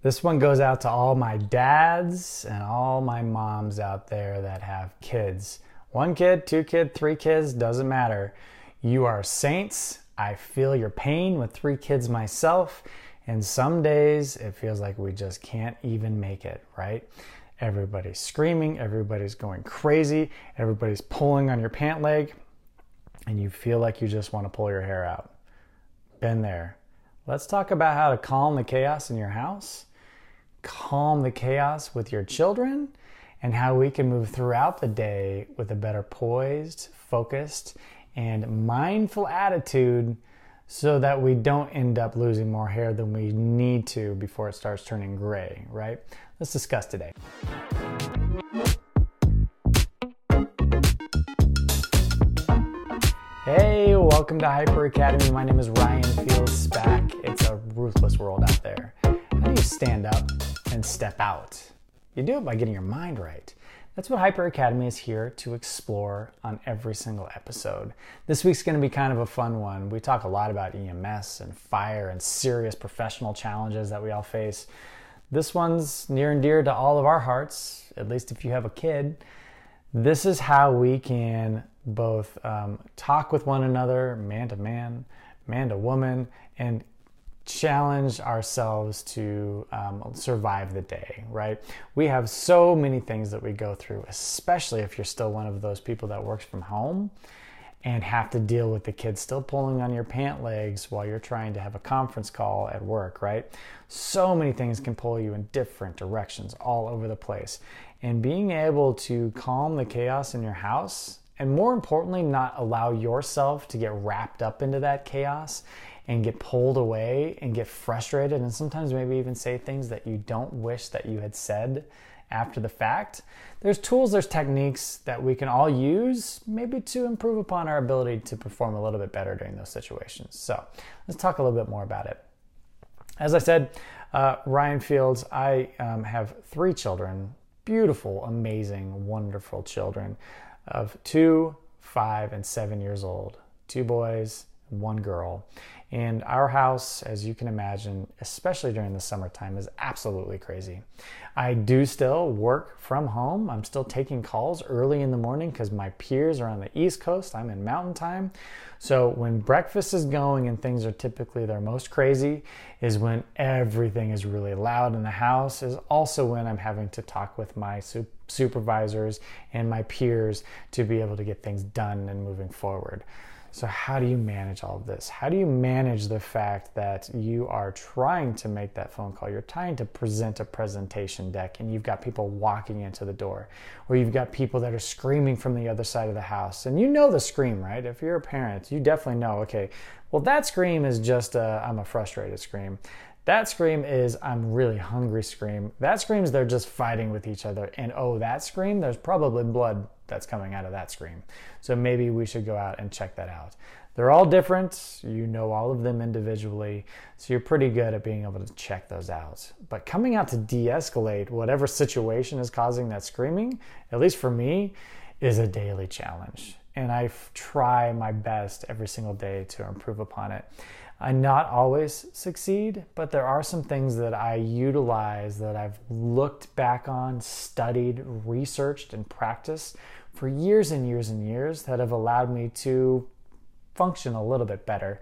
This one goes out to all my dads and all my moms out there that have kids. One kid, two kid, three kids, doesn't matter. You are saints. I feel your pain with three kids myself. And some days it feels like we just can't even make it, right? Everybody's screaming, everybody's going crazy, everybody's pulling on your pant leg, and you feel like you just want to pull your hair out. Been there. Let's talk about how to calm the chaos in your house, calm the chaos with your children, and how we can move throughout the day with a better poised, focused, and mindful attitude so that we don't end up losing more hair than we need to before it starts turning gray, right? Let's discuss today. Hey, welcome to Hyper Academy. My name is Ryan Fields Spack. It's a ruthless world out there. Do you stand up and step out? You do it by getting your mind right. That's what Hyper Academy is here to explore on every single episode. This week's going to be kind of a fun one. We talk a lot about EMS and fire and serious professional challenges that we all face. This one's near and dear to all of our hearts, at least if you have a kid. This is how we can both um, talk with one another, man to man, man to woman, and challenge ourselves to um, survive the day, right? We have so many things that we go through, especially if you're still one of those people that works from home and have to deal with the kids still pulling on your pant legs while you're trying to have a conference call at work, right? So many things can pull you in different directions all over the place. And being able to calm the chaos in your house and more importantly, not allow yourself to get wrapped up into that chaos and get pulled away and get frustrated and sometimes maybe even say things that you don't wish that you had said after the fact. There's tools, there's techniques that we can all use maybe to improve upon our ability to perform a little bit better during those situations. So let's talk a little bit more about it. As I said, uh, Ryan Fields, I um, have three children, beautiful, amazing, wonderful children of two, five, and seven years old. Two boys, one girl. And our house, as you can imagine, especially during the summertime, is absolutely crazy. I do still work from home. I'm still taking calls early in the morning because my peers are on the East Coast. I'm in mountain time. So when breakfast is going and things are typically their most crazy, is when everything is really loud in the house, is also when I'm having to talk with my supervisors and my peers to be able to get things done and moving forward. So, how do you manage all of this? How do you manage the fact that you are trying to make that phone call? You're trying to present a presentation deck and you've got people walking into the door, or you've got people that are screaming from the other side of the house. And you know the scream, right? If you're a parent, you definitely know, okay, well, that scream is just a, I'm a frustrated scream. That scream is I'm really hungry scream. That screams they're just fighting with each other. And oh, that scream, there's probably blood that's coming out of that scream. So maybe we should go out and check that out. They're all different. You know all of them individually. So you're pretty good at being able to check those out. But coming out to de escalate whatever situation is causing that screaming, at least for me, is a daily challenge. And I try my best every single day to improve upon it. I not always succeed, but there are some things that I utilize that I've looked back on, studied, researched, and practiced for years and years and years that have allowed me to function a little bit better,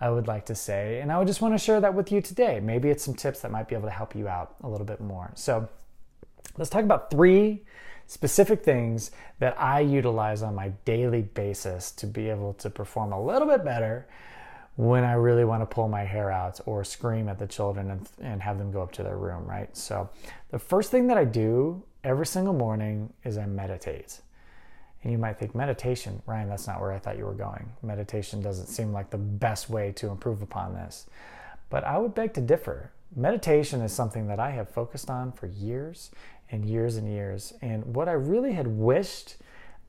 I would like to say. And I would just want to share that with you today. Maybe it's some tips that might be able to help you out a little bit more. So let's talk about three specific things that I utilize on my daily basis to be able to perform a little bit better when I really want to pull my hair out or scream at the children and, and have them go up to their room, right? So, the first thing that I do every single morning is I meditate. And you might think, meditation, Ryan, that's not where I thought you were going. Meditation doesn't seem like the best way to improve upon this. But I would beg to differ. Meditation is something that I have focused on for years and years and years. And what I really had wished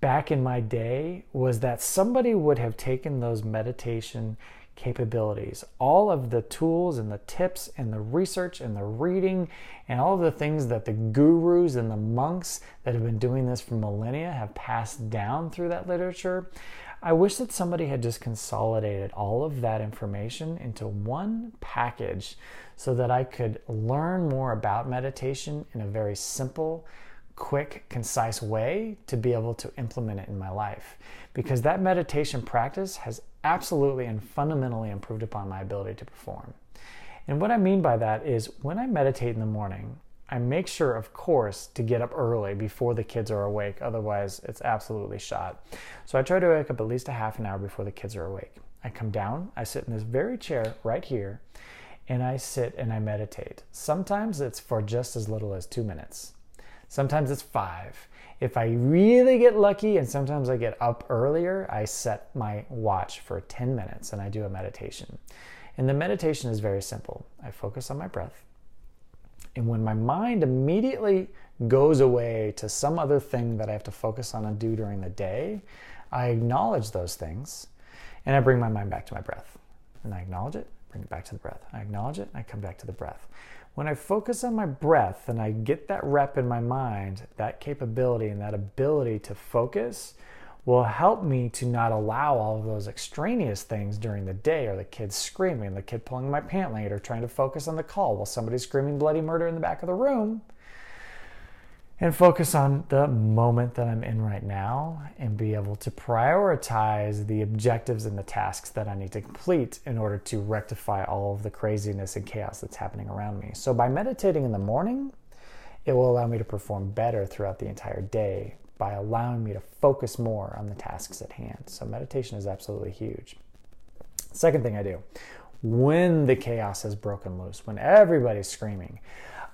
back in my day was that somebody would have taken those meditation capabilities. All of the tools and the tips and the research and the reading and all of the things that the gurus and the monks that have been doing this for millennia have passed down through that literature. I wish that somebody had just consolidated all of that information into one package so that I could learn more about meditation in a very simple, quick, concise way to be able to implement it in my life. Because that meditation practice has absolutely and fundamentally improved upon my ability to perform. And what I mean by that is when I meditate in the morning, I make sure, of course, to get up early before the kids are awake. Otherwise, it's absolutely shot. So I try to wake up at least a half an hour before the kids are awake. I come down, I sit in this very chair right here, and I sit and I meditate. Sometimes it's for just as little as two minutes. Sometimes it's five. If I really get lucky, and sometimes I get up earlier, I set my watch for 10 minutes and I do a meditation. And the meditation is very simple. I focus on my breath. And when my mind immediately goes away to some other thing that I have to focus on and do during the day, I acknowledge those things and I bring my mind back to my breath. And I acknowledge it, bring it back to the breath. I acknowledge it, and I come back to the breath. When I focus on my breath and I get that rep in my mind, that capability and that ability to focus, will help me to not allow all of those extraneous things during the day or the kid screaming, the kid pulling my pant leg, or trying to focus on the call while somebody's screaming bloody murder in the back of the room. And focus on the moment that I'm in right now and be able to prioritize the objectives and the tasks that I need to complete in order to rectify all of the craziness and chaos that's happening around me. So, by meditating in the morning, it will allow me to perform better throughout the entire day by allowing me to focus more on the tasks at hand. So, meditation is absolutely huge. Second thing I do when the chaos has broken loose, when everybody's screaming,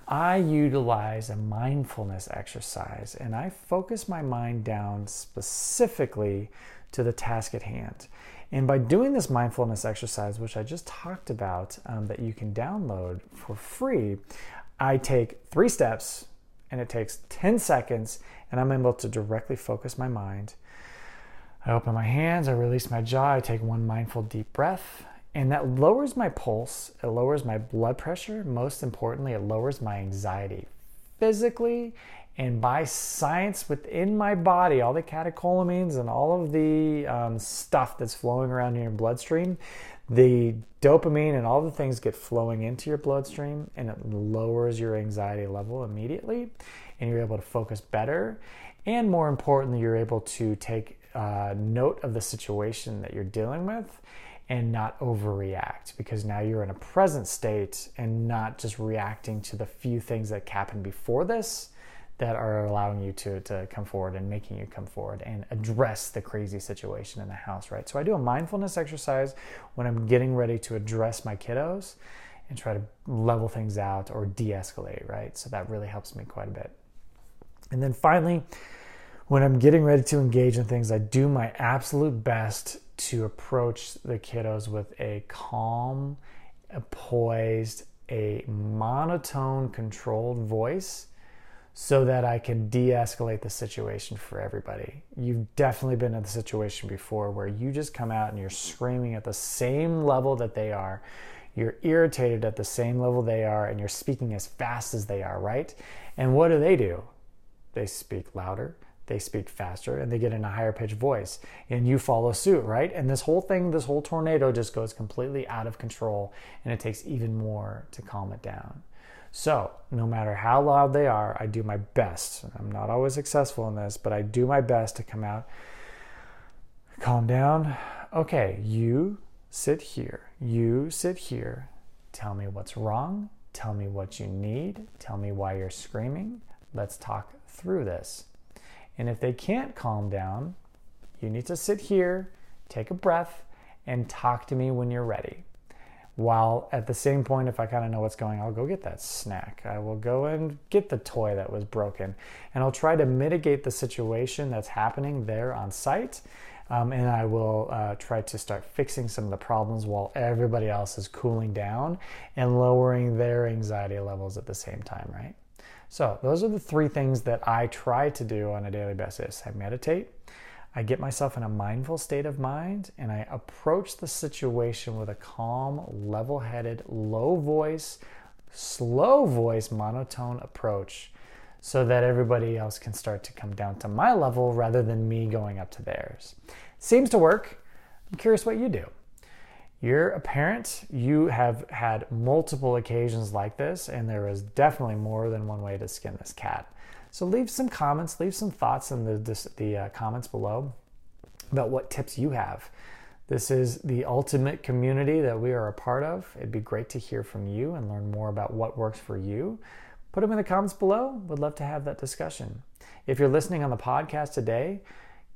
I utilize a mindfulness exercise and I focus my mind down specifically to the task at hand. And by doing this mindfulness exercise, which I just talked about, um, that you can download for free, I take three steps and it takes 10 seconds and I'm able to directly focus my mind. I open my hands, I release my jaw, I take one mindful deep breath, and that lowers my pulse, it lowers my blood pressure, most importantly, it lowers my anxiety physically and by science within my body, all the catecholamines and all of the um, stuff that's flowing around in your bloodstream, the dopamine and all the things get flowing into your bloodstream and it lowers your anxiety level immediately and you're able to focus better. And more importantly you're able to take uh, note of the situation that you're dealing with and not overreact because now you're in a present state and not just reacting to the few things that happened before this that are allowing you to, to come forward and making you come forward and address the crazy situation in the house, right? So I do a mindfulness exercise when I'm getting ready to address my kiddos and try to level things out or de escalate, right? So that really helps me quite a bit. And then finally, when I'm getting ready to engage in things, I do my absolute best to approach the kiddos with a calm, a poised, a monotone, controlled voice so that I can de escalate the situation for everybody. You've definitely been in the situation before where you just come out and you're screaming at the same level that they are. You're irritated at the same level they are, and you're speaking as fast as they are, right? And what do they do? They speak louder, they speak faster, and they get in a higher pitched voice. And you follow suit, right? And this whole thing, this whole tornado just goes completely out of control, and it takes even more to calm it down. So, no matter how loud they are, I do my best. I'm not always successful in this, but I do my best to come out, calm down. Okay, you sit here. You sit here. Tell me what's wrong. Tell me what you need. Tell me why you're screaming. Let's talk through this. And if they can't calm down, you need to sit here, take a breath, and talk to me when you're ready while at the same point if i kind of know what's going i'll go get that snack. I will go and get the toy that was broken and i'll try to mitigate the situation that's happening there on site um, and i will uh, try to start fixing some of the problems while everybody else is cooling down and lowering their anxiety levels at the same time right? So those are the three things that i try to do on a daily basis. I meditate I get myself in a mindful state of mind and I approach the situation with a calm, level headed, low voice, slow voice, monotone approach so that everybody else can start to come down to my level rather than me going up to theirs. Seems to work. I'm curious what you do. You're a parent, you have had multiple occasions like this, and there is definitely more than one way to skin this cat. So leave some comments, leave some thoughts in the, the uh, comments below about what tips you have. This is the ultimate community that we are a part of. It'd be great to hear from you and learn more about what works for you. Put them in the comments below. Would love to have that discussion. If you're listening on the podcast today,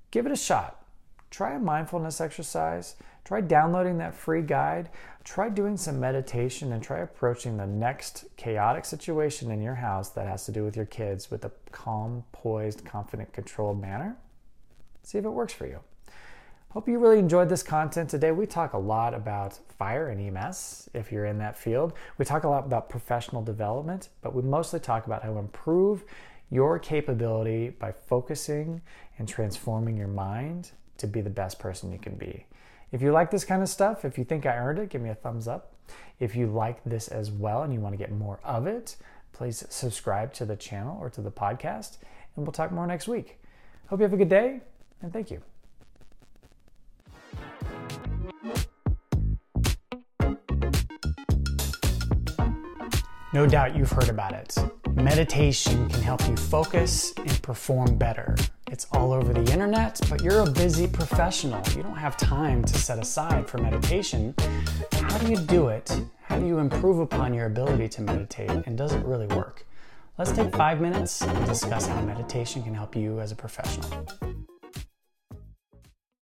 give it a shot. Try a mindfulness exercise. Try downloading that free guide. Try doing some meditation and try approaching the next chaotic situation in your house that has to do with your kids with a calm, poised, confident, controlled manner. See if it works for you. Hope you really enjoyed this content today. We talk a lot about fire and EMS if you're in that field. We talk a lot about professional development, but we mostly talk about how to improve your capability by focusing and transforming your mind to be the best person you can be. If you like this kind of stuff, if you think I earned it, give me a thumbs up. If you like this as well and you want to get more of it, please subscribe to the channel or to the podcast, and we'll talk more next week. Hope you have a good day, and thank you. No doubt you've heard about it. Meditation can help you focus and perform better. It's all over the internet, but you're a busy professional. You don't have time to set aside for meditation. How do you do it? How do you improve upon your ability to meditate? And does it really work? Let's take five minutes and discuss how meditation can help you as a professional.